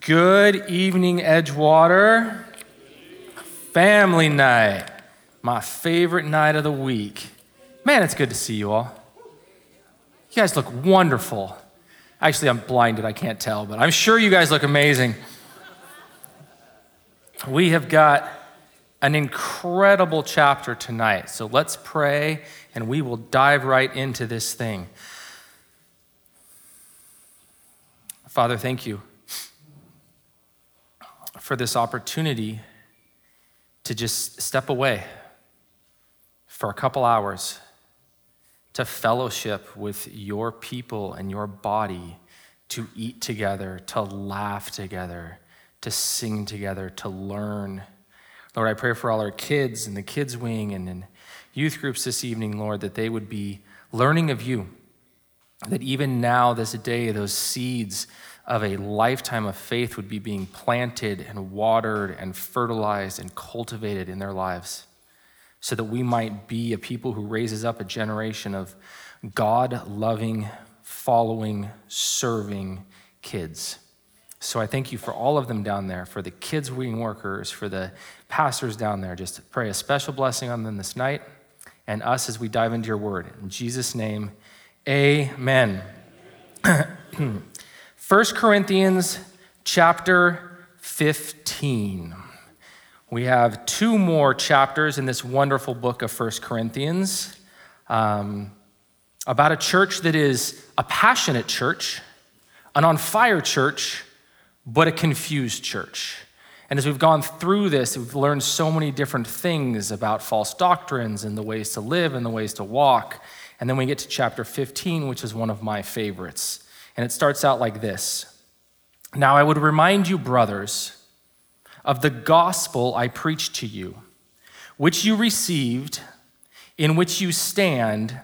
Good evening, Edgewater. Family night, my favorite night of the week. Man, it's good to see you all. You guys look wonderful. Actually, I'm blinded, I can't tell, but I'm sure you guys look amazing. We have got an incredible chapter tonight, so let's pray and we will dive right into this thing. Father, thank you for this opportunity to just step away for a couple hours to fellowship with your people and your body, to eat together, to laugh together, to sing together, to learn. Lord, I pray for all our kids in the kids' wing and in youth groups this evening, Lord, that they would be learning of you. That even now, this day, those seeds of a lifetime of faith would be being planted and watered and fertilized and cultivated in their lives so that we might be a people who raises up a generation of God loving, following, serving kids. So I thank you for all of them down there, for the kids wing workers, for the pastors down there. Just pray a special blessing on them this night and us as we dive into your word. In Jesus' name, amen. 1 Corinthians chapter 15. We have two more chapters in this wonderful book of 1 Corinthians um, about a church that is a passionate church, an on fire church, but a confused church. And as we've gone through this, we've learned so many different things about false doctrines and the ways to live and the ways to walk. And then we get to chapter 15, which is one of my favorites. And it starts out like this Now I would remind you, brothers, of the gospel I preached to you, which you received, in which you stand,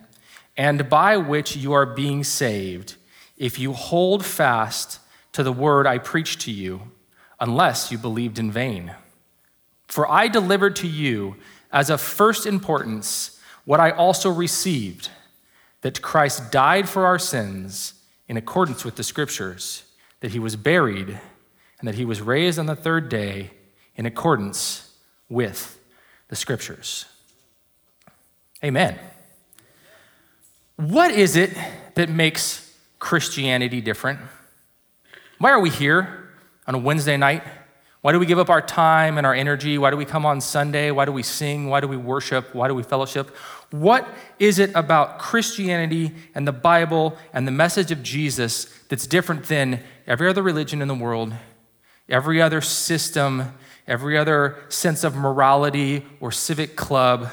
and by which you are being saved, if you hold fast to the word I preached to you, unless you believed in vain. For I delivered to you as of first importance what I also received that Christ died for our sins in accordance with the scriptures, that he was buried, and that he was raised on the third day in accordance with the scriptures. Amen. What is it that makes Christianity different? Why are we here on a Wednesday night? Why do we give up our time and our energy? Why do we come on Sunday? Why do we sing? Why do we worship? Why do we fellowship? What is it about Christianity and the Bible and the message of Jesus that's different than every other religion in the world, every other system, every other sense of morality or civic club?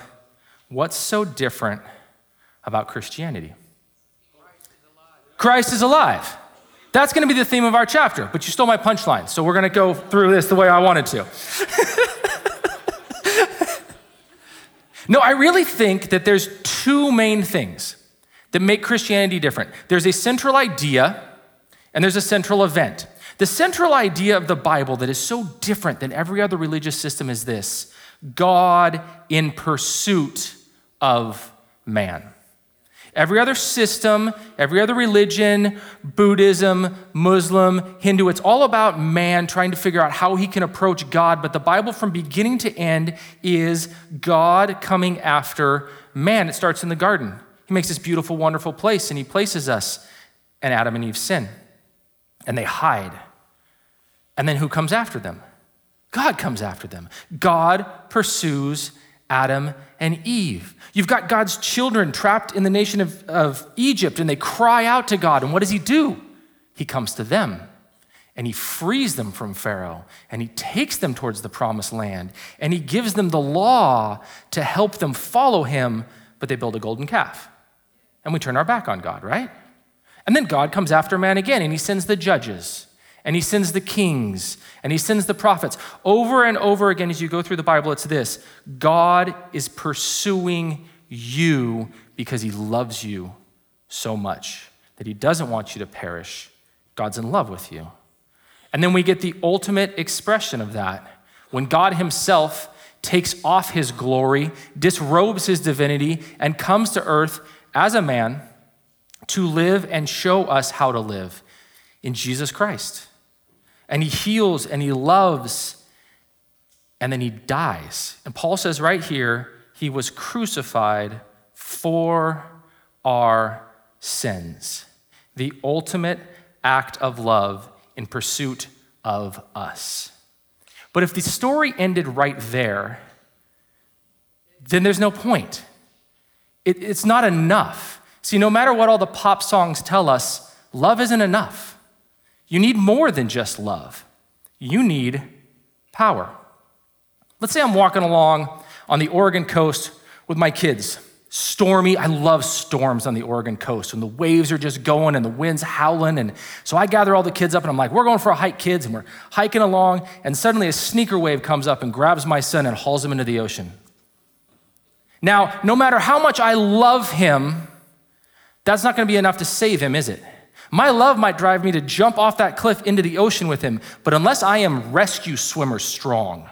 What's so different about Christianity? Christ is alive. That's going to be the theme of our chapter, but you stole my punchline, so we're going to go through this the way I wanted to. no, I really think that there's two main things that make Christianity different there's a central idea, and there's a central event. The central idea of the Bible that is so different than every other religious system is this God in pursuit of man. Every other system, every other religion, Buddhism, Muslim, Hindu, it's all about man trying to figure out how he can approach God. But the Bible, from beginning to end, is God coming after man. It starts in the garden. He makes this beautiful, wonderful place, and he places us, and Adam and Eve sin, and they hide. And then who comes after them? God comes after them. God pursues Adam and Eve. You've got God's children trapped in the nation of, of Egypt, and they cry out to God. And what does He do? He comes to them and He frees them from Pharaoh, and He takes them towards the promised land, and He gives them the law to help them follow Him, but they build a golden calf. And we turn our back on God, right? And then God comes after man again, and He sends the judges and he sends the kings and he sends the prophets. Over and over again, as you go through the Bible, it's this God is pursuing you because he loves you so much that he doesn't want you to perish. God's in love with you. And then we get the ultimate expression of that when God himself takes off his glory, disrobes his divinity, and comes to earth as a man to live and show us how to live in Jesus Christ. And he heals and he loves and then he dies. And Paul says right here, he was crucified for our sins. The ultimate act of love in pursuit of us. But if the story ended right there, then there's no point. It, it's not enough. See, no matter what all the pop songs tell us, love isn't enough. You need more than just love, you need power. Let's say I'm walking along on the Oregon coast with my kids. Stormy, I love storms on the Oregon coast when the waves are just going and the wind's howling. And so I gather all the kids up and I'm like, we're going for a hike, kids. And we're hiking along. And suddenly a sneaker wave comes up and grabs my son and hauls him into the ocean. Now, no matter how much I love him, that's not going to be enough to save him, is it? My love might drive me to jump off that cliff into the ocean with him, but unless I am rescue swimmer strong,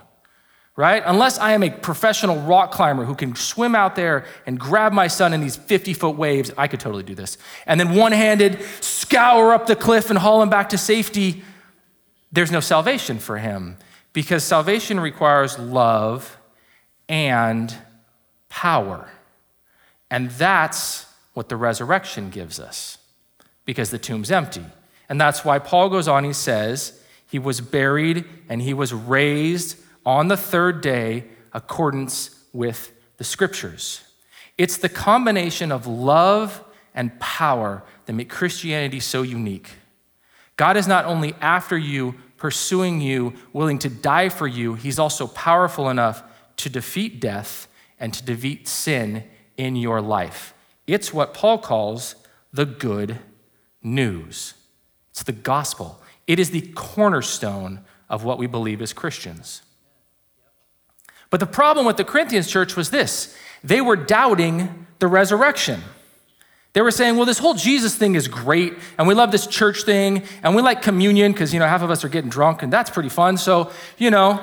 right? Unless I am a professional rock climber who can swim out there and grab my son in these 50 foot waves, I could totally do this. And then one handed scour up the cliff and haul him back to safety. There's no salvation for him because salvation requires love and power. And that's what the resurrection gives us because the tomb's empty. And that's why Paul goes on, he says, he was buried and he was raised on the third day, accordance with the scriptures. It's the combination of love and power that make Christianity so unique. God is not only after you, pursuing you, willing to die for you, He's also powerful enough to defeat death and to defeat sin in your life. It's what Paul calls the good news. It's the gospel. It is the cornerstone of what we believe as Christians. But the problem with the Corinthians church was this they were doubting the resurrection. They were saying, well, this whole Jesus thing is great, and we love this church thing, and we like communion because, you know, half of us are getting drunk, and that's pretty fun. So, you know,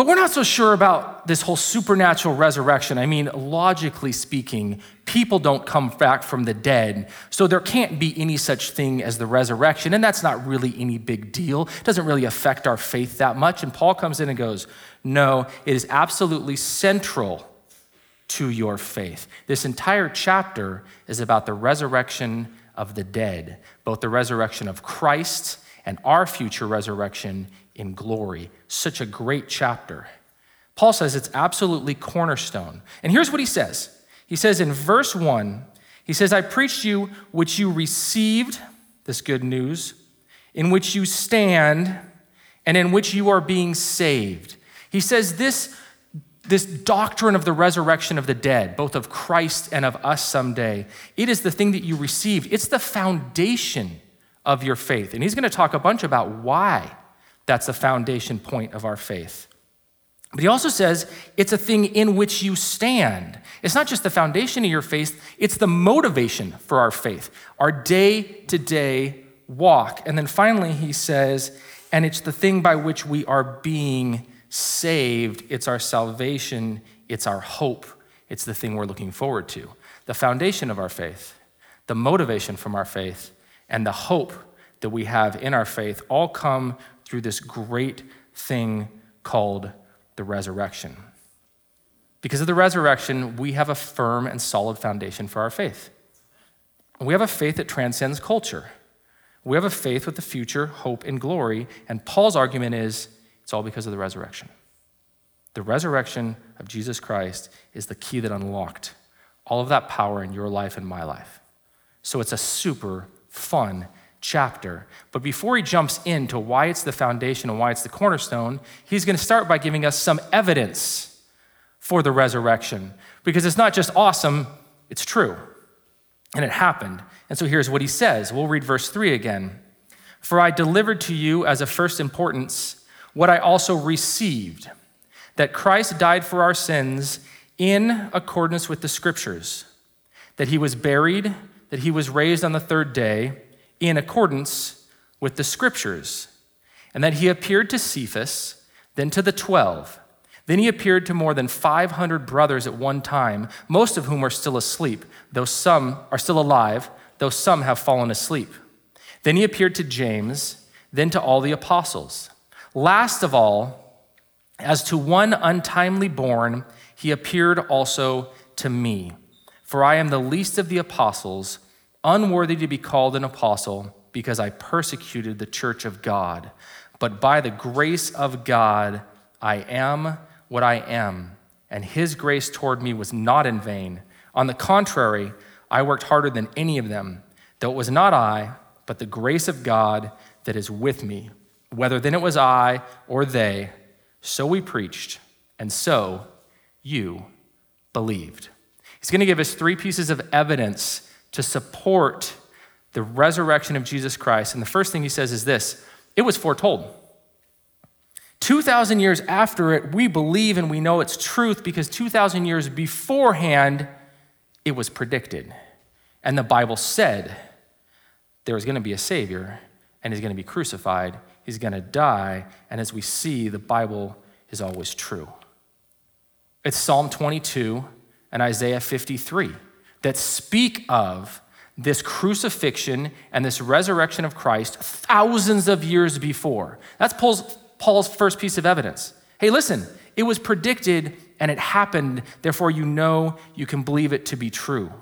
but we're not so sure about this whole supernatural resurrection. I mean, logically speaking, people don't come back from the dead, so there can't be any such thing as the resurrection, and that's not really any big deal. It doesn't really affect our faith that much. And Paul comes in and goes, No, it is absolutely central to your faith. This entire chapter is about the resurrection of the dead, both the resurrection of Christ and our future resurrection in glory. Such a great chapter. Paul says it's absolutely cornerstone. And here's what he says He says in verse 1, he says, I preached you which you received, this good news, in which you stand, and in which you are being saved. He says this, this doctrine of the resurrection of the dead, both of Christ and of us someday, it is the thing that you received. It's the foundation of your faith. And he's going to talk a bunch about why that's the foundation point of our faith. But he also says it's a thing in which you stand. It's not just the foundation of your faith, it's the motivation for our faith, our day to day walk. And then finally, he says, and it's the thing by which we are being saved. It's our salvation, it's our hope, it's the thing we're looking forward to. The foundation of our faith, the motivation from our faith, and the hope that we have in our faith all come through this great thing called the resurrection. Because of the resurrection, we have a firm and solid foundation for our faith. We have a faith that transcends culture. We have a faith with the future, hope, and glory. And Paul's argument is it's all because of the resurrection. The resurrection of Jesus Christ is the key that unlocked all of that power in your life and my life. So it's a super fun chapter. But before he jumps into why it's the foundation and why it's the cornerstone, he's going to start by giving us some evidence for the resurrection. Because it's not just awesome, it's true. And it happened. And so here's what he says. We'll read verse 3 again. For I delivered to you as of first importance what I also received that Christ died for our sins in accordance with the scriptures, that he was buried, that he was raised on the third day in accordance with the scriptures, and that he appeared to Cephas, then to the twelve. Then he appeared to more than 500 brothers at one time, most of whom are still asleep, though some are still alive, though some have fallen asleep. Then he appeared to James, then to all the apostles. Last of all, as to one untimely born, he appeared also to me. For I am the least of the apostles, unworthy to be called an apostle, because I persecuted the church of God. But by the grace of God, I am what I am, and his grace toward me was not in vain. On the contrary, I worked harder than any of them, though it was not I, but the grace of God that is with me. Whether then it was I or they, so we preached, and so you believed. He's going to give us three pieces of evidence to support the resurrection of Jesus Christ. And the first thing he says is this it was foretold. 2,000 years after it, we believe and we know it's truth because 2,000 years beforehand, it was predicted. And the Bible said there was going to be a Savior and he's going to be crucified, he's going to die. And as we see, the Bible is always true. It's Psalm 22 and Isaiah 53 that speak of this crucifixion and this resurrection of Christ thousands of years before. That's Paul's, Paul's first piece of evidence. Hey, listen, it was predicted and it happened, therefore, you know you can believe it to be true.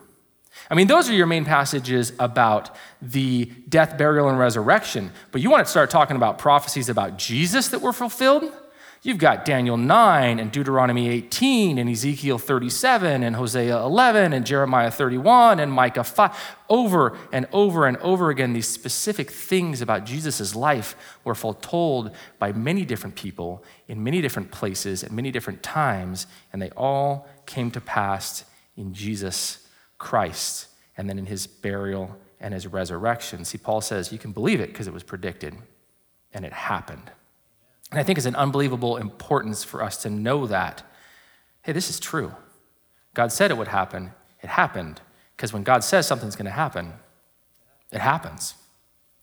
I mean, those are your main passages about the death, burial, and resurrection. But you want to start talking about prophecies about Jesus that were fulfilled? You've got Daniel 9 and Deuteronomy 18 and Ezekiel 37 and Hosea 11 and Jeremiah 31 and Micah 5. Over and over and over again, these specific things about Jesus' life were foretold by many different people in many different places at many different times, and they all came to pass in Jesus Christ and then in his burial and his resurrection. See, Paul says you can believe it because it was predicted and it happened. And I think it's an unbelievable importance for us to know that. Hey, this is true. God said it would happen. It happened. Because when God says something's going to happen, it happens.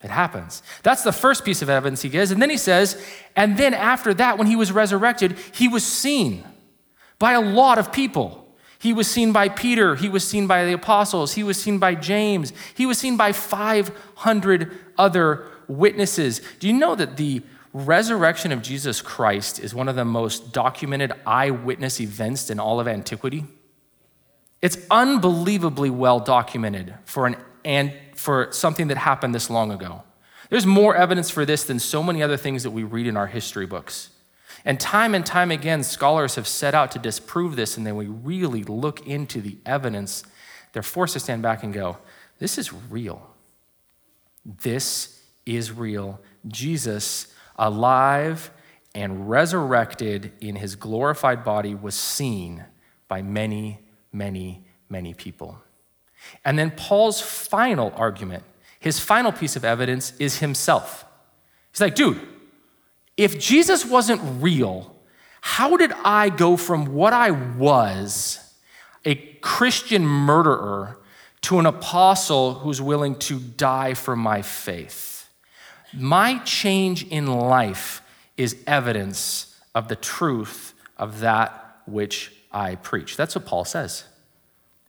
It happens. That's the first piece of evidence he gives. And then he says, and then after that, when he was resurrected, he was seen by a lot of people. He was seen by Peter. He was seen by the apostles. He was seen by James. He was seen by 500 other witnesses. Do you know that the resurrection of Jesus Christ is one of the most documented eyewitness events in all of antiquity. It's unbelievably well documented for, an, and for something that happened this long ago. There's more evidence for this than so many other things that we read in our history books. And time and time again, scholars have set out to disprove this, and then we really look into the evidence. They're forced to stand back and go, This is real. This is real. Jesus alive and resurrected in his glorified body, was seen by many, many, many people. And then Paul's final argument, his final piece of evidence is himself. He's like, dude, if Jesus wasn't real, how did I go from what I was, a Christian murderer, to an apostle who's willing to die for my faith? My change in life is evidence of the truth of that which I preach. That's what Paul says.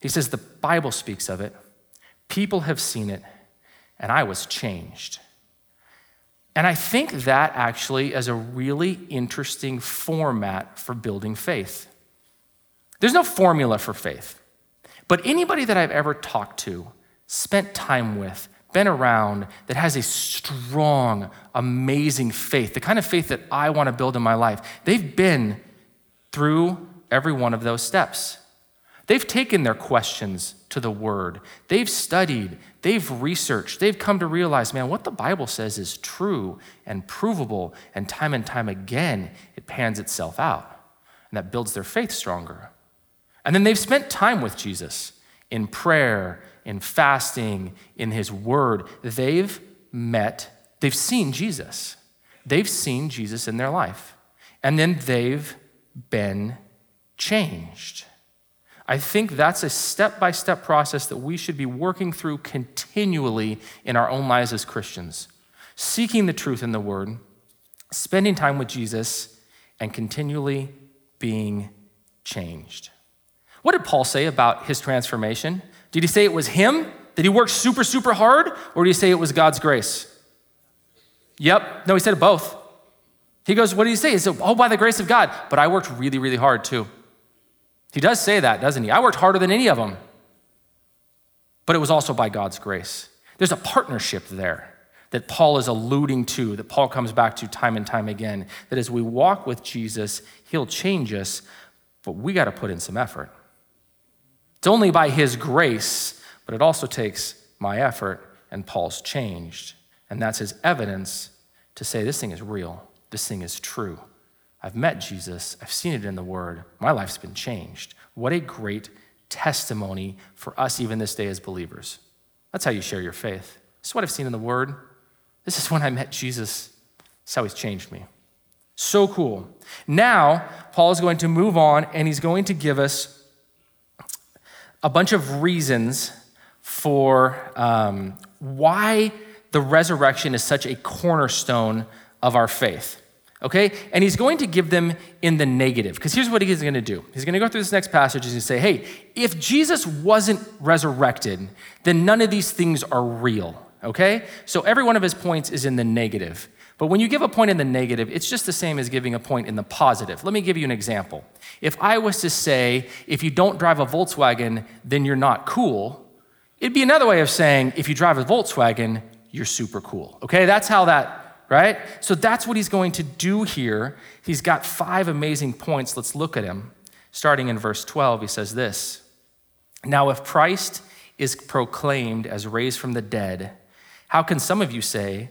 He says, The Bible speaks of it, people have seen it, and I was changed. And I think that actually is a really interesting format for building faith. There's no formula for faith, but anybody that I've ever talked to, spent time with, been around that has a strong, amazing faith, the kind of faith that I want to build in my life, they've been through every one of those steps. They've taken their questions to the Word. They've studied, they've researched, they've come to realize, man, what the Bible says is true and provable, and time and time again, it pans itself out. And that builds their faith stronger. And then they've spent time with Jesus in prayer in fasting, in his word, they've met, they've seen Jesus. They've seen Jesus in their life. And then they've been changed. I think that's a step by step process that we should be working through continually in our own lives as Christians, seeking the truth in the Word, spending time with Jesus, and continually being changed. What did Paul say about his transformation? Did he say it was him? Did he work super, super hard? Or did he say it was God's grace? Yep. No, he said both. He goes, What did he say? He said, Oh, by the grace of God. But I worked really, really hard too. He does say that, doesn't he? I worked harder than any of them. But it was also by God's grace. There's a partnership there that Paul is alluding to, that Paul comes back to time and time again. That as we walk with Jesus, he'll change us, but we got to put in some effort. It's only by his grace, but it also takes my effort, and Paul's changed. And that's his evidence to say this thing is real, this thing is true. I've met Jesus, I've seen it in the Word, my life's been changed. What a great testimony for us, even this day, as believers. That's how you share your faith. This is what I've seen in the Word. This is when I met Jesus. This is how He's changed me. So cool. Now, Paul is going to move on and he's going to give us a bunch of reasons for um, why the resurrection is such a cornerstone of our faith. Okay? And he's going to give them in the negative. Because here's what he's going to do. He's going to go through this next passage and say, hey, if Jesus wasn't resurrected, then none of these things are real. Okay? So every one of his points is in the negative. But when you give a point in the negative, it's just the same as giving a point in the positive. Let me give you an example. If I was to say, if you don't drive a Volkswagen, then you're not cool, it'd be another way of saying, if you drive a Volkswagen, you're super cool. Okay? That's how that, right? So that's what he's going to do here. He's got five amazing points. Let's look at him. Starting in verse 12, he says this Now, if Christ is proclaimed as raised from the dead, how can some of you say,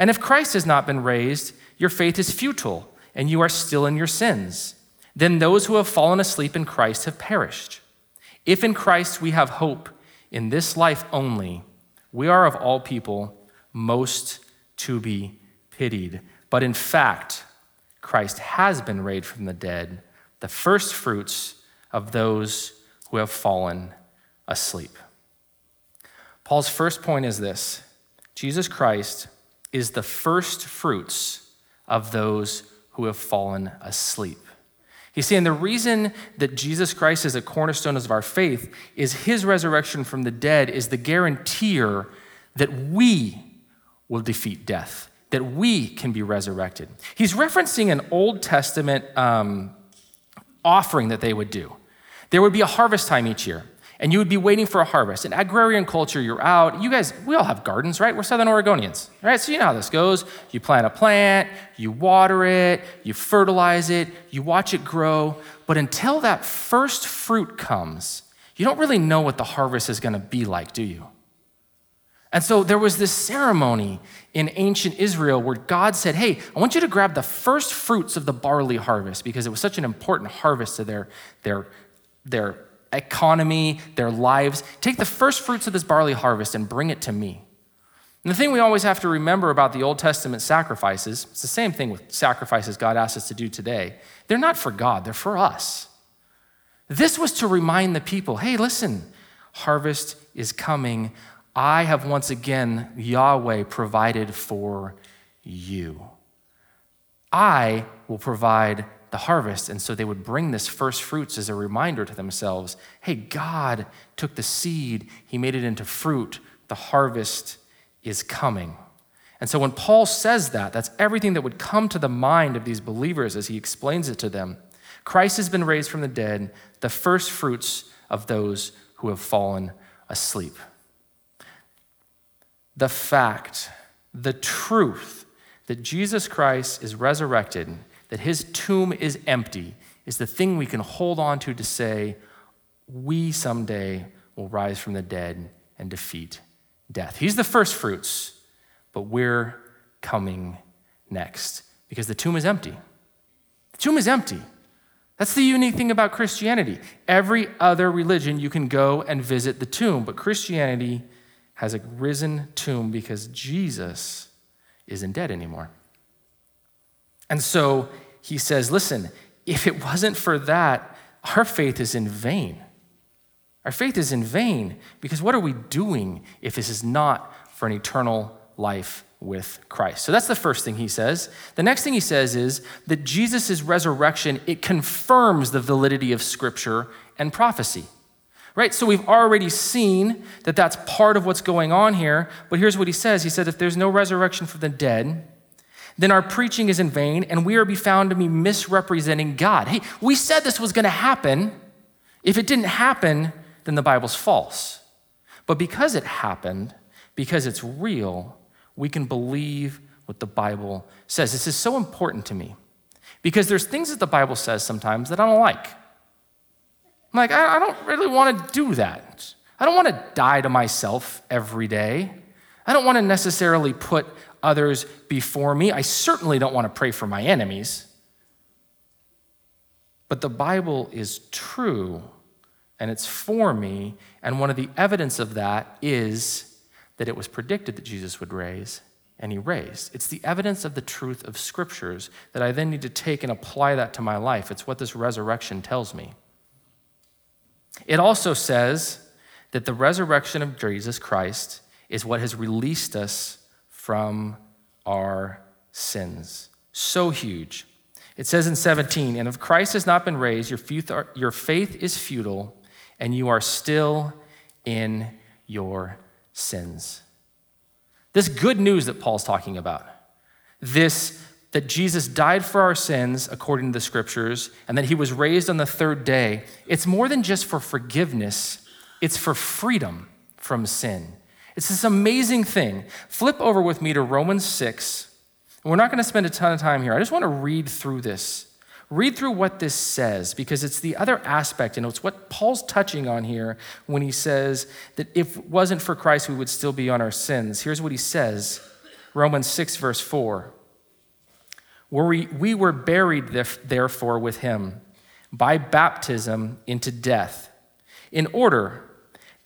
And if Christ has not been raised, your faith is futile, and you are still in your sins. Then those who have fallen asleep in Christ have perished. If in Christ we have hope in this life only, we are of all people most to be pitied. But in fact, Christ has been raised from the dead, the first fruits of those who have fallen asleep. Paul's first point is this Jesus Christ is the first fruits of those who have fallen asleep. He's saying the reason that Jesus Christ is a cornerstone of our faith is his resurrection from the dead is the guarantor that we will defeat death, that we can be resurrected. He's referencing an Old Testament um, offering that they would do. There would be a harvest time each year and you would be waiting for a harvest. In agrarian culture, you're out. You guys, we all have gardens, right? We're Southern Oregonians, right? So you know how this goes. You plant a plant, you water it, you fertilize it, you watch it grow. But until that first fruit comes, you don't really know what the harvest is going to be like, do you? And so there was this ceremony in ancient Israel where God said, Hey, I want you to grab the first fruits of the barley harvest because it was such an important harvest to their, their, their economy, their lives. Take the first fruits of this barley harvest and bring it to me. And the thing we always have to remember about the Old Testament sacrifices, it's the same thing with sacrifices God asks us to do today. They're not for God, they're for us. This was to remind the people hey, listen, harvest is coming. I have once again, Yahweh, provided for you. I will provide the harvest. And so they would bring this first fruits as a reminder to themselves hey, God took the seed, He made it into fruit. The harvest is coming. And so when Paul says that, that's everything that would come to the mind of these believers as he explains it to them. Christ has been raised from the dead, the first fruits of those who have fallen asleep. The fact, the truth that Jesus Christ is resurrected that his tomb is empty is the thing we can hold on to to say, we someday will rise from the dead and defeat death. He's the first fruits, but we're coming next because the tomb is empty. The tomb is empty. That's the unique thing about Christianity. Every other religion, you can go and visit the tomb, but Christianity has a risen tomb because Jesus isn't dead anymore. And so he says, listen, if it wasn't for that, our faith is in vain. Our faith is in vain because what are we doing if this is not for an eternal life with Christ? So that's the first thing he says. The next thing he says is that Jesus' resurrection, it confirms the validity of scripture and prophecy. Right? So we've already seen that that's part of what's going on here, but here's what he says. He said if there's no resurrection from the dead, then our preaching is in vain and we are be found to be misrepresenting God. Hey, we said this was going to happen. If it didn't happen, then the Bible's false. But because it happened, because it's real, we can believe what the Bible says. This is so important to me because there's things that the Bible says sometimes that I don't like. I'm like, I, don't really want to do that. I don't want to die to myself every day. I don't want to necessarily put others before me. I certainly don't want to pray for my enemies. But the Bible is true and it's for me. And one of the evidence of that is that it was predicted that Jesus would raise, and he raised. It's the evidence of the truth of scriptures that I then need to take and apply that to my life. It's what this resurrection tells me. It also says that the resurrection of Jesus Christ is what has released us from our sins. So huge. It says in 17, and if Christ has not been raised, your faith is futile and you are still in your sins. This good news that Paul's talking about, this that Jesus died for our sins according to the scriptures, and that he was raised on the third day, it's more than just for forgiveness, it's for freedom from sin. It's this amazing thing. Flip over with me to Romans 6. We're not going to spend a ton of time here. I just want to read through this. Read through what this says because it's the other aspect, and it's what Paul's touching on here when he says that if it wasn't for Christ, we would still be on our sins. Here's what he says Romans 6, verse 4. Where we, we were buried, therefore, with him by baptism into death, in order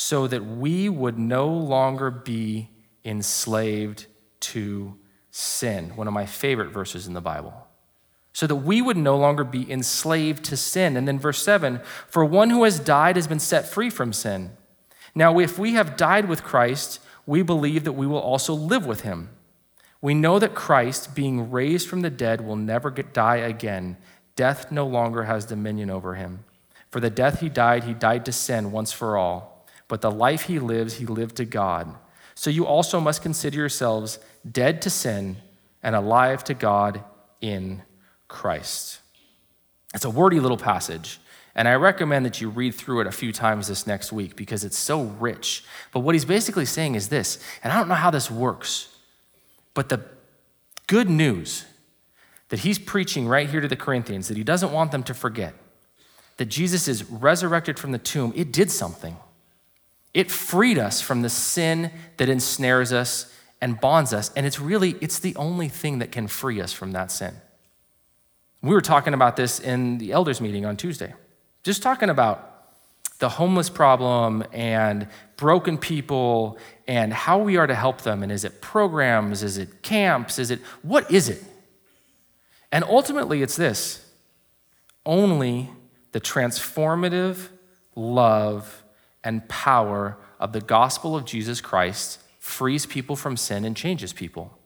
so that we would no longer be enslaved to sin. One of my favorite verses in the Bible so that we would no longer be enslaved to sin. And then verse 7 For one who has died has been set free from sin. Now, if we have died with Christ, we believe that we will also live with him. We know that Christ, being raised from the dead, will never die again. Death no longer has dominion over him. For the death he died, he died to sin once for all. But the life he lives, he lived to God. So you also must consider yourselves dead to sin and alive to God in Christ. It's a wordy little passage, and I recommend that you read through it a few times this next week because it's so rich. But what he's basically saying is this, and I don't know how this works, but the good news that he's preaching right here to the Corinthians that he doesn't want them to forget that Jesus is resurrected from the tomb, it did something. It freed us from the sin that ensnares us and bonds us, and it's really it's the only thing that can free us from that sin. We were talking about this in the elders meeting on Tuesday, just talking about the homeless problem and broken people and how we are to help them. And is it programs? Is it camps? Is it what is it? And ultimately, it's this only the transformative love and power of the gospel of Jesus Christ frees people from sin and changes people.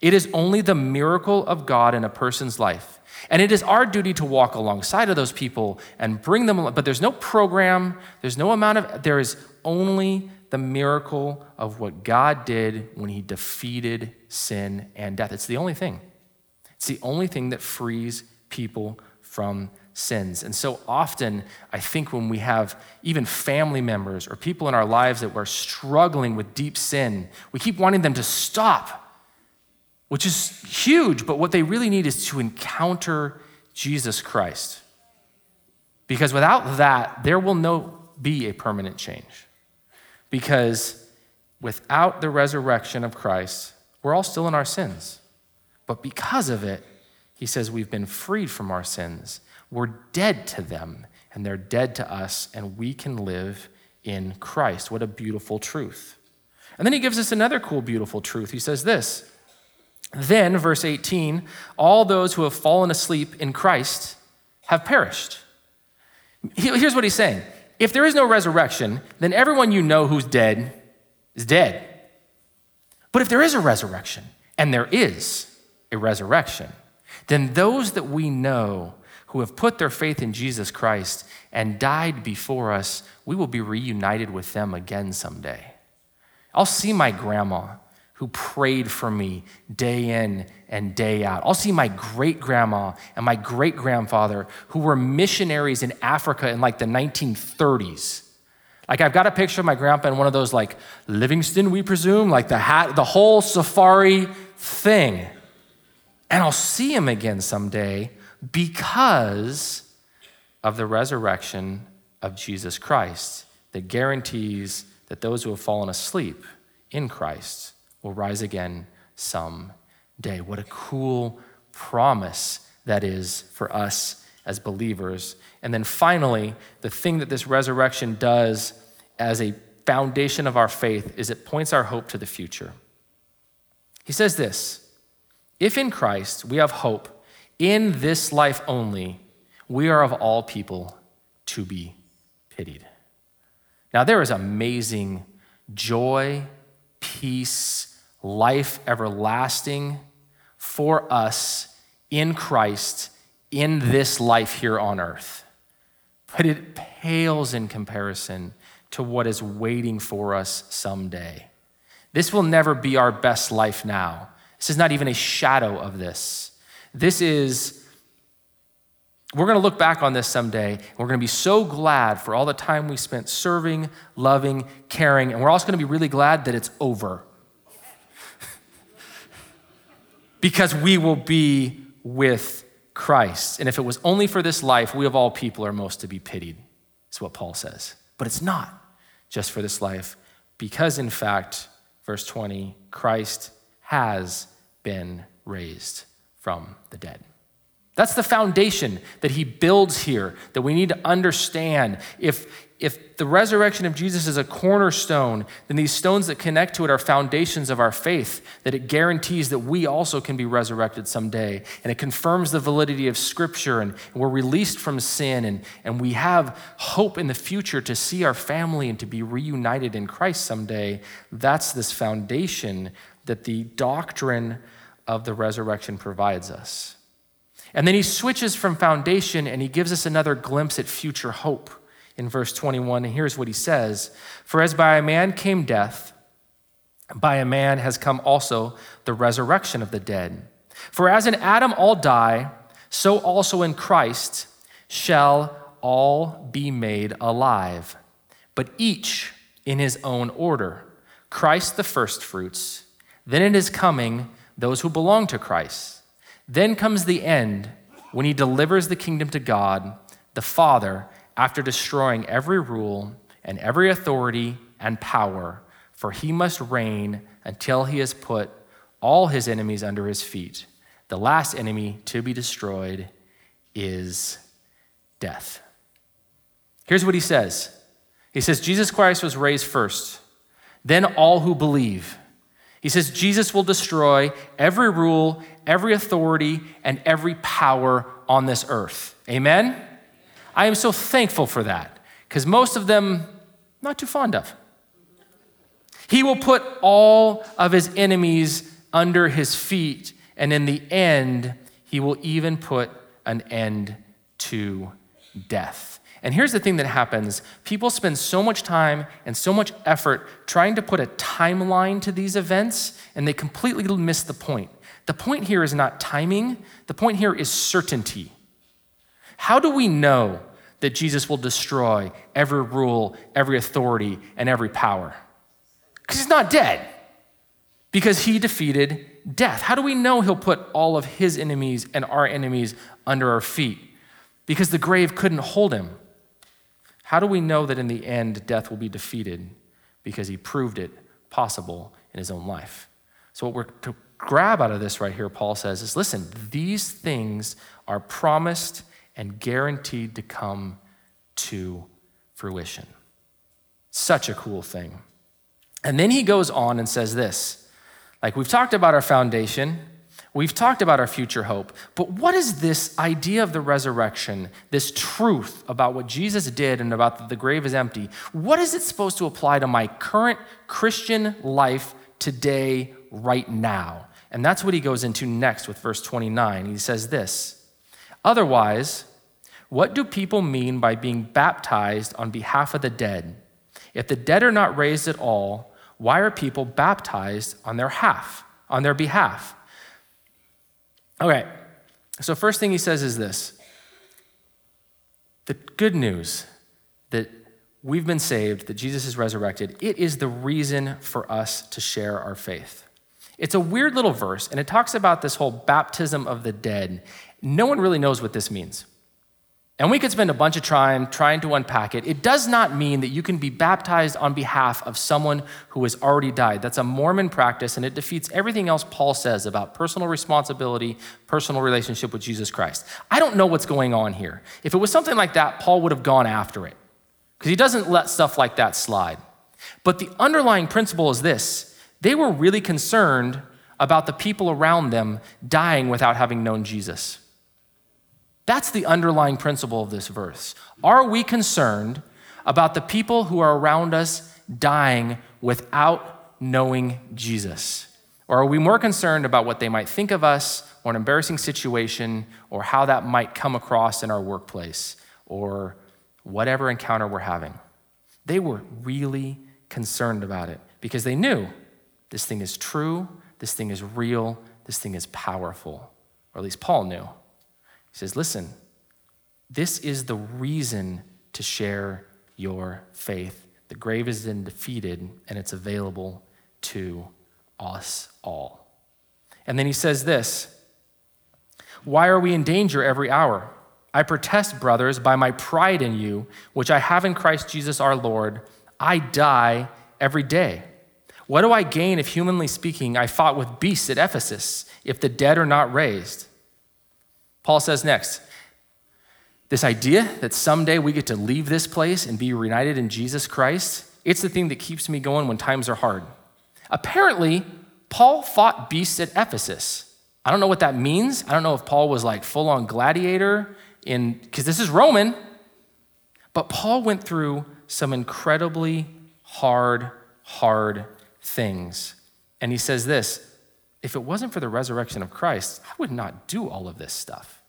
It is only the miracle of God in a person's life and it is our duty to walk alongside of those people and bring them, along. but there's no program, there's no amount of, there is only the miracle of what God did when he defeated sin and death. It's the only thing. It's the only thing that frees people from sins. And so often, I think when we have even family members or people in our lives that we're struggling with deep sin, we keep wanting them to stop which is huge, but what they really need is to encounter Jesus Christ. Because without that, there will no be a permanent change. Because without the resurrection of Christ, we're all still in our sins. But because of it, he says we've been freed from our sins. We're dead to them, and they're dead to us, and we can live in Christ. What a beautiful truth. And then he gives us another cool, beautiful truth. He says this Then, verse 18, all those who have fallen asleep in Christ have perished. Here's what he's saying if there is no resurrection, then everyone you know who's dead is dead. But if there is a resurrection, and there is a resurrection, then those that we know who have put their faith in Jesus Christ and died before us, we will be reunited with them again someday. I'll see my grandma who prayed for me day in and day out. I'll see my great grandma and my great grandfather who were missionaries in Africa in like the 1930s. Like I've got a picture of my grandpa in one of those like Livingstone, we presume, like the hat, the whole safari thing. And I'll see him again someday because of the resurrection of Jesus Christ that guarantees that those who have fallen asleep in Christ will rise again some day. What a cool promise that is for us as believers. And then finally, the thing that this resurrection does as a foundation of our faith is it points our hope to the future. He says this If in Christ we have hope in this life only, we are of all people to be pitied. Now, there is amazing joy, peace, life everlasting for us in Christ in this life here on earth. But it pales in comparison to what is waiting for us someday. This will never be our best life now. This is not even a shadow of this. This is, we're going to look back on this someday, and we're going to be so glad for all the time we spent serving, loving, caring, and we're also going to be really glad that it's over. because we will be with Christ. And if it was only for this life, we of all people are most to be pitied, is what Paul says. But it's not just for this life, because in fact, verse 20, Christ has been raised from the dead. That's the foundation that he builds here that we need to understand. If, if the resurrection of Jesus is a cornerstone, then these stones that connect to it are foundations of our faith, that it guarantees that we also can be resurrected someday. And it confirms the validity of Scripture, and we're released from sin, and, and we have hope in the future to see our family and to be reunited in Christ someday. That's this foundation that the doctrine of the resurrection provides us. And then he switches from foundation and he gives us another glimpse at future hope in verse 21. And here's what he says For as by a man came death, by a man has come also the resurrection of the dead. For as in Adam all die, so also in Christ shall all be made alive, but each in his own order. Christ the firstfruits, then in his coming, those who belong to Christ. Then comes the end when he delivers the kingdom to God, the Father, after destroying every rule and every authority and power, for he must reign until he has put all his enemies under his feet. The last enemy to be destroyed is death. Here's what he says He says, Jesus Christ was raised first, then all who believe. He says Jesus will destroy every rule, every authority, and every power on this earth. Amen? I am so thankful for that because most of them, not too fond of. He will put all of his enemies under his feet, and in the end, he will even put an end to death. And here's the thing that happens people spend so much time and so much effort trying to put a timeline to these events, and they completely miss the point. The point here is not timing, the point here is certainty. How do we know that Jesus will destroy every rule, every authority, and every power? Because he's not dead, because he defeated death? How do we know he'll put all of his enemies and our enemies under our feet? Because the grave couldn't hold him. How do we know that in the end death will be defeated? Because he proved it possible in his own life. So, what we're to grab out of this right here, Paul says, is listen, these things are promised and guaranteed to come to fruition. Such a cool thing. And then he goes on and says this like, we've talked about our foundation, we've talked about our future hope, but what is this idea of the resurrection, this truth about what Jesus did and about the grave is empty? What is it supposed to apply to my current Christian life today, right now? And that's what he goes into next with verse 29. He says this Otherwise, what do people mean by being baptized on behalf of the dead? If the dead are not raised at all, why are people baptized on their half, on their behalf? Okay, so first thing he says is this the good news that we've been saved, that Jesus is resurrected, it is the reason for us to share our faith. It's a weird little verse, and it talks about this whole baptism of the dead. No one really knows what this means. And we could spend a bunch of time trying to unpack it. It does not mean that you can be baptized on behalf of someone who has already died. That's a Mormon practice, and it defeats everything else Paul says about personal responsibility, personal relationship with Jesus Christ. I don't know what's going on here. If it was something like that, Paul would have gone after it, because he doesn't let stuff like that slide. But the underlying principle is this they were really concerned about the people around them dying without having known Jesus. That's the underlying principle of this verse. Are we concerned about the people who are around us dying without knowing Jesus? Or are we more concerned about what they might think of us, or an embarrassing situation, or how that might come across in our workplace, or whatever encounter we're having? They were really concerned about it because they knew this thing is true, this thing is real, this thing is powerful. Or at least Paul knew. He says, Listen, this is the reason to share your faith. The grave is then defeated and it's available to us all. And then he says this Why are we in danger every hour? I protest, brothers, by my pride in you, which I have in Christ Jesus our Lord, I die every day. What do I gain if, humanly speaking, I fought with beasts at Ephesus, if the dead are not raised? Paul says next this idea that someday we get to leave this place and be reunited in Jesus Christ, it's the thing that keeps me going when times are hard. Apparently, Paul fought beasts at Ephesus. I don't know what that means. I don't know if Paul was like full on gladiator in because this is Roman. But Paul went through some incredibly hard, hard things. And he says this if it wasn't for the resurrection of Christ, I would not do all of this stuff.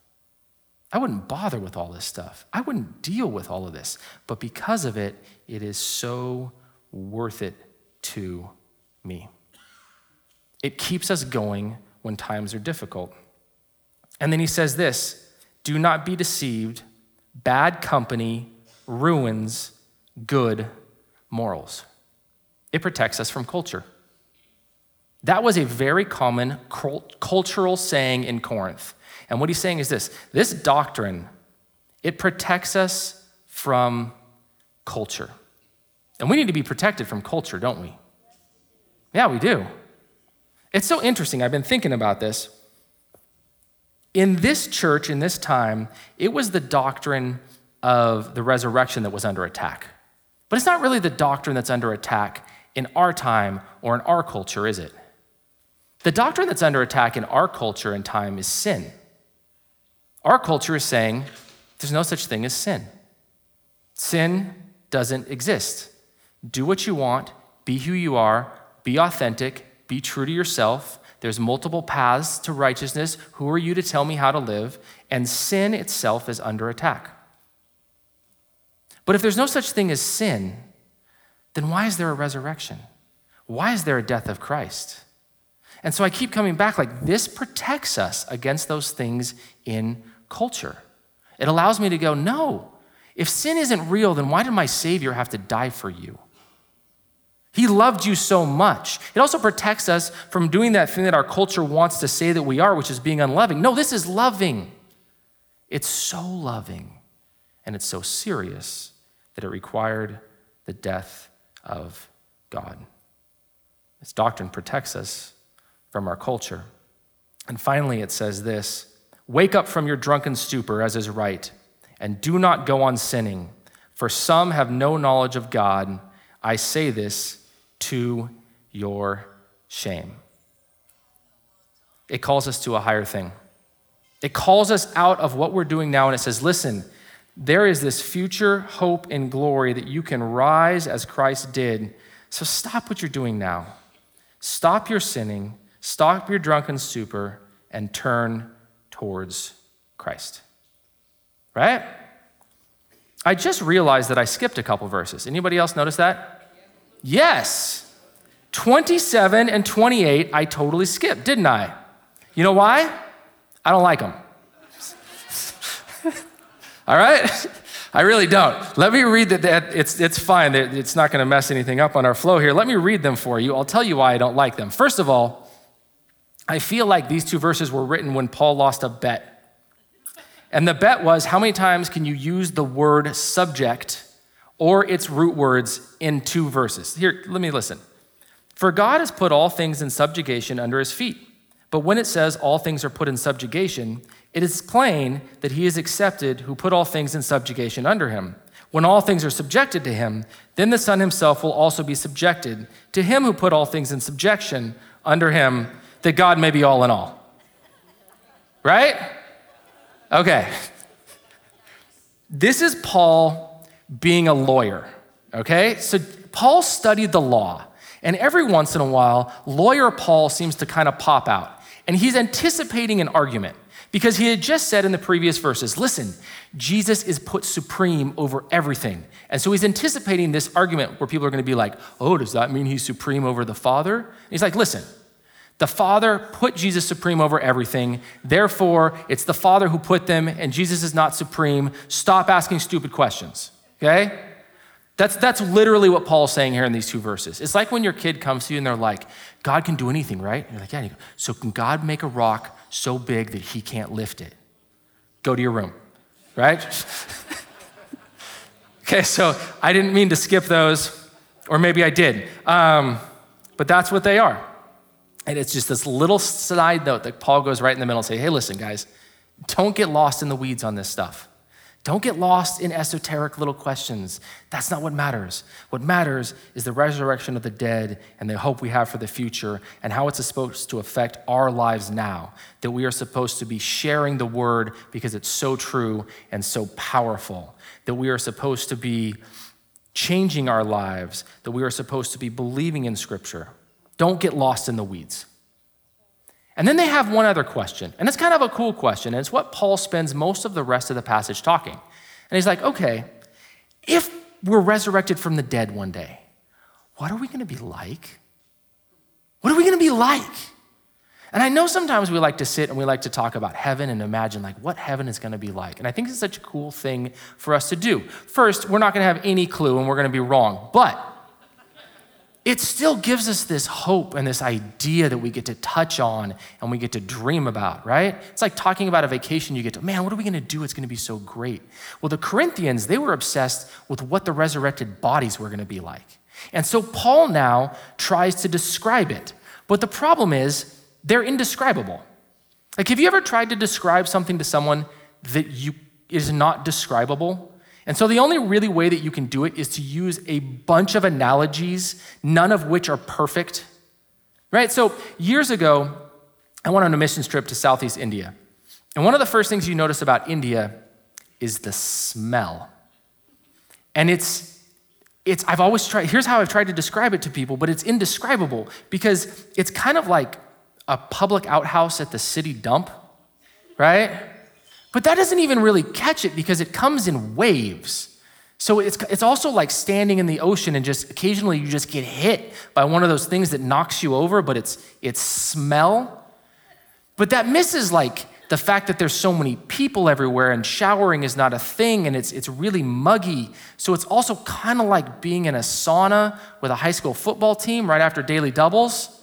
I wouldn't bother with all this stuff. I wouldn't deal with all of this. But because of it, it is so worth it to me. It keeps us going when times are difficult. And then he says this do not be deceived. Bad company ruins good morals. It protects us from culture. That was a very common cultural saying in Corinth. And what he's saying is this this doctrine, it protects us from culture. And we need to be protected from culture, don't we? Yeah, we do. It's so interesting. I've been thinking about this. In this church, in this time, it was the doctrine of the resurrection that was under attack. But it's not really the doctrine that's under attack in our time or in our culture, is it? The doctrine that's under attack in our culture and time is sin. Our culture is saying there's no such thing as sin. Sin doesn't exist. Do what you want, be who you are, be authentic, be true to yourself. There's multiple paths to righteousness. Who are you to tell me how to live? And sin itself is under attack. But if there's no such thing as sin, then why is there a resurrection? Why is there a death of Christ? And so I keep coming back like this protects us against those things in culture. It allows me to go, no, if sin isn't real, then why did my Savior have to die for you? He loved you so much. It also protects us from doing that thing that our culture wants to say that we are, which is being unloving. No, this is loving. It's so loving and it's so serious that it required the death of God. This doctrine protects us from our culture. And finally, it says this Wake up from your drunken stupor, as is right, and do not go on sinning, for some have no knowledge of God. I say this to your shame. It calls us to a higher thing. It calls us out of what we're doing now, and it says, Listen, there is this future hope and glory that you can rise as Christ did. So stop what you're doing now. Stop your sinning, stop your drunken stupor, and turn towards Christ. Right? I just realized that I skipped a couple verses. Anybody else notice that? Yes. 27 and 28, I totally skipped, didn't I? You know why? I don't like them. All right? I really don't. Let me read that. that it's, it's fine. It's not going to mess anything up on our flow here. Let me read them for you. I'll tell you why I don't like them. First of all, I feel like these two verses were written when Paul lost a bet. And the bet was how many times can you use the word subject or its root words in two verses? Here, let me listen. For God has put all things in subjugation under his feet. But when it says all things are put in subjugation, it is plain that he is accepted who put all things in subjugation under him. When all things are subjected to him, then the Son himself will also be subjected to him who put all things in subjection under him, that God may be all in all. Right? Okay. This is Paul being a lawyer, okay? So Paul studied the law, and every once in a while, lawyer Paul seems to kind of pop out, and he's anticipating an argument. Because he had just said in the previous verses, listen, Jesus is put supreme over everything. And so he's anticipating this argument where people are going to be like, oh, does that mean he's supreme over the Father? And he's like, listen, the Father put Jesus supreme over everything. Therefore, it's the Father who put them, and Jesus is not supreme. Stop asking stupid questions, okay? That's, that's literally what Paul's saying here in these two verses. It's like when your kid comes to you and they're like, God can do anything, right? And you're like, yeah. You Go, so can God make a rock so big that he can't lift it. Go to your room, right? okay, so I didn't mean to skip those, or maybe I did. Um, but that's what they are. And it's just this little side note that Paul goes right in the middle and say, hey, listen, guys, don't get lost in the weeds on this stuff. Don't get lost in esoteric little questions. That's not what matters. What matters is the resurrection of the dead and the hope we have for the future and how it's supposed to affect our lives now. That we are supposed to be sharing the word because it's so true and so powerful. That we are supposed to be changing our lives. That we are supposed to be believing in scripture. Don't get lost in the weeds. And then they have one other question, and it's kind of a cool question, and it's what Paul spends most of the rest of the passage talking. And he's like, okay, if we're resurrected from the dead one day, what are we to be like? What are we to be like? And I know sometimes we like to sit and we like to talk about heaven and imagine like what heaven is going to be like. And I think it's such a cool thing for us to do. First, we're not going to have any clue and we're going to be wrong. But it still gives us this hope and this idea that we get to touch on and we get to dream about, right? It's like talking about a vacation you get to, man, what are we going to do? It's going to be so great. Well, the Corinthians, they were obsessed with what the resurrected bodies were going to be like. And so Paul now tries to describe it. But the problem is, they're indescribable. Like, have you ever tried to describe something to someone that you is not describable? And so the only really way that you can do it is to use a bunch of analogies, none of which are perfect. Right? So years ago, I went on a missions trip to Southeast India. And one of the first things you notice about India is the smell. And it's it's I've always tried here's how I've tried to describe it to people, but it's indescribable because it's kind of like a public outhouse at the city dump, right? But that doesn't even really catch it because it comes in waves. So it's, it's also like standing in the ocean and just occasionally you just get hit by one of those things that knocks you over, but it's, it's smell. But that misses like the fact that there's so many people everywhere and showering is not a thing and it's, it's really muggy. So it's also kind of like being in a sauna with a high school football team right after daily doubles,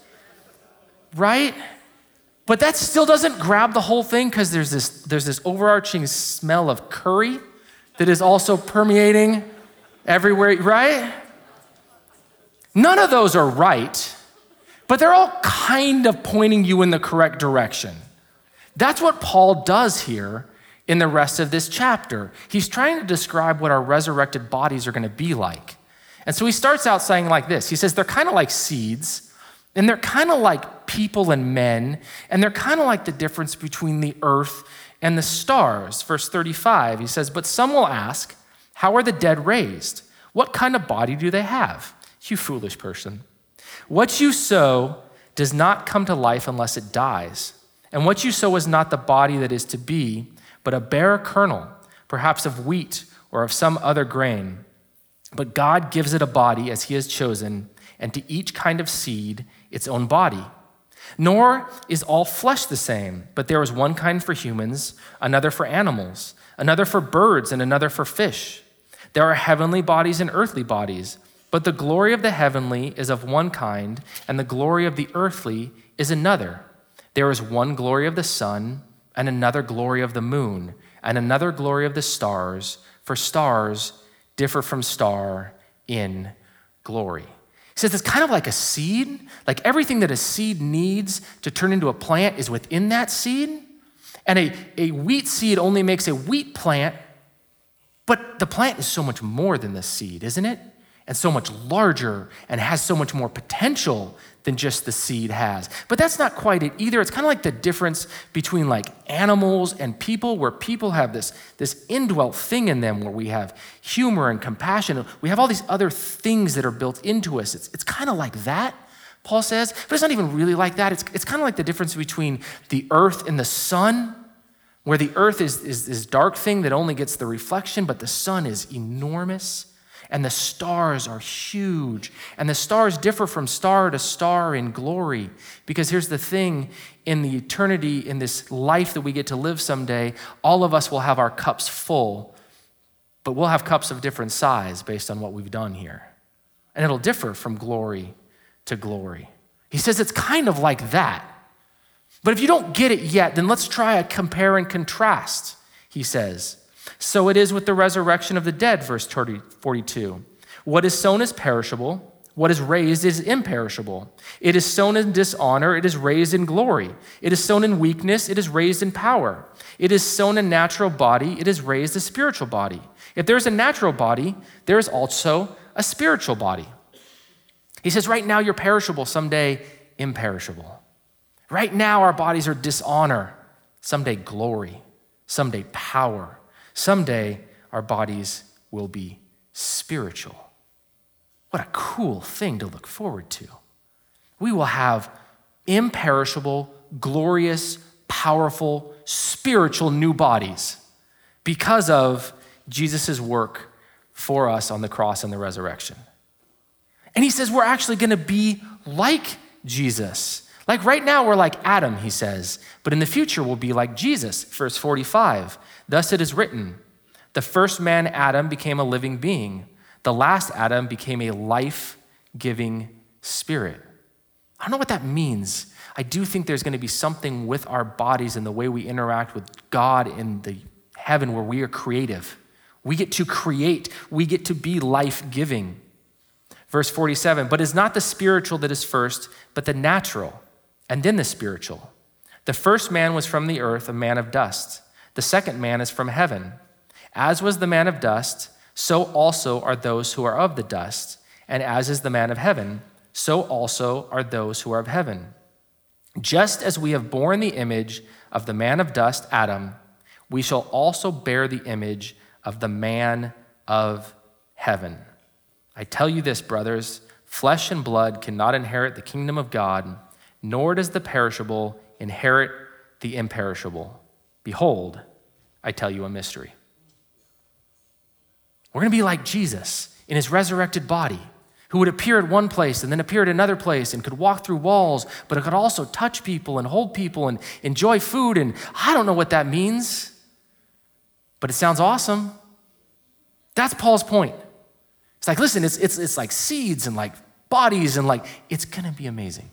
right? But that still doesn't grab the whole thing because there's this, there's this overarching smell of curry that is also permeating everywhere, right? None of those are right, but they're all kind of pointing you in the correct direction. That's what Paul does here in the rest of this chapter. He's trying to describe what our resurrected bodies are going to be like. And so he starts out saying like this He says, they're kind of like seeds, and they're kind of like people and men, and they're kind of like the difference between the earth and the stars. Verse 35, he says, But some will ask, How are the dead raised? What kind of body do they have? You foolish person. What you sow does not come to life unless it dies. And what you sow is not the body that is to be, but a bare kernel, perhaps of wheat or of some other grain. But God gives it a body as He has chosen, and to each kind of seed its own body. Nor is all flesh the same, but there is one kind for humans, another for animals, another for birds, and another for fish. There are heavenly bodies and earthly bodies, but the glory of the heavenly is of one kind, and the glory of the earthly is another. There is one glory of the sun, and another glory of the moon, and another glory of the stars, for stars differ from star in glory. Says it's kind of like a seed, like everything that a seed needs to turn into a plant is within that seed. And a, a wheat seed only makes a wheat plant, but the plant is so much more than the seed, isn't it? And so much larger and has so much more potential than just the seed has. But that's not quite it either. It's kind of like the difference between like animals and people, where people have this, this indwelt thing in them where we have humor and compassion. We have all these other things that are built into us. It's, it's kind of like that, Paul says, but it's not even really like that. It's, it's kind of like the difference between the earth and the sun. Where the earth is, is this dark thing that only gets the reflection, but the sun is enormous and the stars are huge. And the stars differ from star to star in glory. Because here's the thing in the eternity, in this life that we get to live someday, all of us will have our cups full, but we'll have cups of different size based on what we've done here. And it'll differ from glory to glory. He says it's kind of like that. But if you don't get it yet, then let's try a compare and contrast, he says. So it is with the resurrection of the dead, verse 42. What is sown is perishable, what is raised is imperishable. It is sown in dishonor, it is raised in glory. It is sown in weakness, it is raised in power. It is sown a natural body, it is raised a spiritual body. If there's a natural body, there is also a spiritual body. He says, right now you're perishable, someday imperishable. Right now our bodies are dishonor, someday glory, someday power. Someday, our bodies will be spiritual. What a cool thing to look forward to. We will have imperishable, glorious, powerful, spiritual new bodies because of Jesus' work for us on the cross and the resurrection. And he says we're actually going to be like Jesus. Like right now, we're like Adam, he says, but in the future, we'll be like Jesus. Verse 45 Thus it is written the first man, Adam, became a living being, the last Adam became a life giving spirit. I don't know what that means. I do think there's going to be something with our bodies and the way we interact with God in the heaven where we are creative. We get to create, we get to be life giving. Verse 47 But it's not the spiritual that is first, but the natural, and then the spiritual. The first man was from the earth, a man of dust. The second man is from heaven. As was the man of dust, so also are those who are of the dust. And as is the man of heaven, so also are those who are of heaven. Just as we have borne the image of the man of dust, Adam, we shall also bear the image of the man of heaven. I tell you this, brothers flesh and blood cannot inherit the kingdom of God, nor does the perishable inherit the imperishable. Behold, I tell you a mystery. We're going to be like Jesus in his resurrected body. who would appear at one place and then appear at another place and could walk through walls, but it could also touch people and hold people and enjoy food. And I don't know what that means, but it sounds awesome. That's Paul's point. It's like, listen, it's, it's, it's like seeds and like bodies and like, it's gonna be amazing.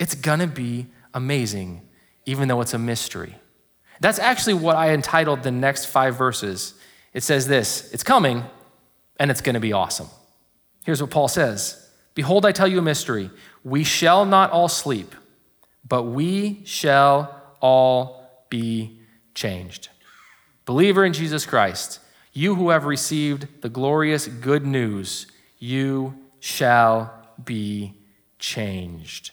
It's gonna be amazing, even though it's a mystery. That's actually what I entitled the next five verses. It says this it's coming and it's gonna be awesome. Here's what Paul says Behold, I tell you a mystery. We shall not all sleep, but we shall all be changed. Believer in Jesus Christ, you who have received the glorious good news, you shall be changed.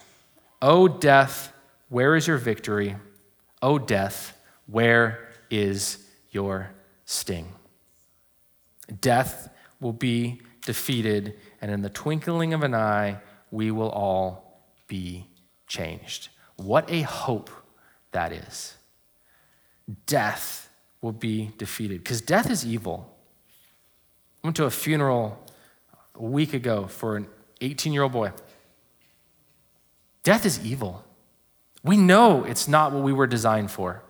O death, where is your victory? O death, where is your sting? Death will be defeated and in the twinkling of an eye, we will all be changed. What a hope that is. Death will be defeated because death is evil. I went to a funeral a week ago for an 18 year old boy. Death is evil. We know it's not what we were designed for.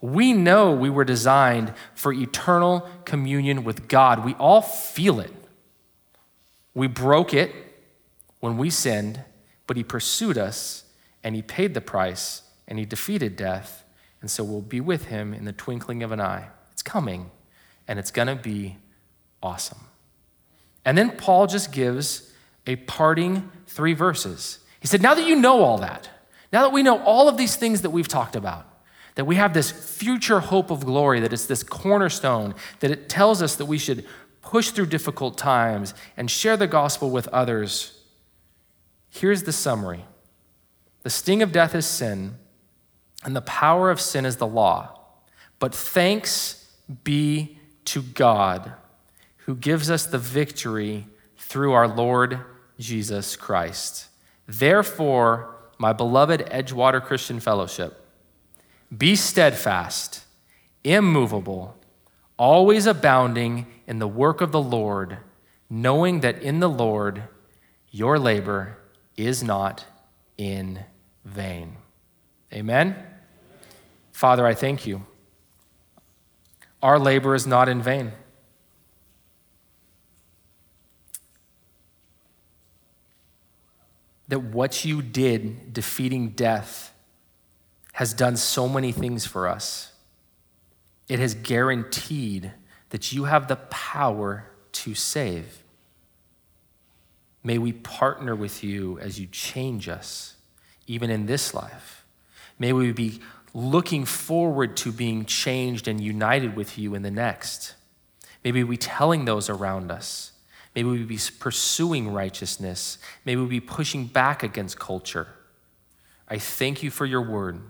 We know we were designed for eternal communion with God. We all feel it. We broke it when we sinned, but He pursued us and He paid the price and He defeated death. And so we'll be with Him in the twinkling of an eye. It's coming and it's going to be awesome. And then Paul just gives a parting three verses. He said, Now that you know all that, now that we know all of these things that we've talked about, that we have this future hope of glory, that it's this cornerstone, that it tells us that we should push through difficult times, and share the gospel with others. Here's the summary The sting of death is sin, and the power of sin is the law. But thanks be to God who gives us the victory through our Lord Jesus Christ. Therefore, my beloved Edgewater Christian Fellowship, be steadfast, immovable, always abounding in the work of the Lord, knowing that in the Lord your labor is not in vain. Amen? Father, I thank you. Our labor is not in vain. That what you did defeating death has done so many things for us. It has guaranteed that you have the power to save. May we partner with you as you change us, even in this life. May we be looking forward to being changed and united with you in the next. Maybe we telling those around us. May we be pursuing righteousness. May we be pushing back against culture. I thank you for your word.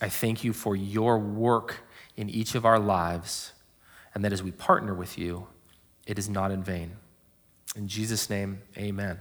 I thank you for your work in each of our lives and that as we partner with you, it is not in vain. In Jesus' name, amen.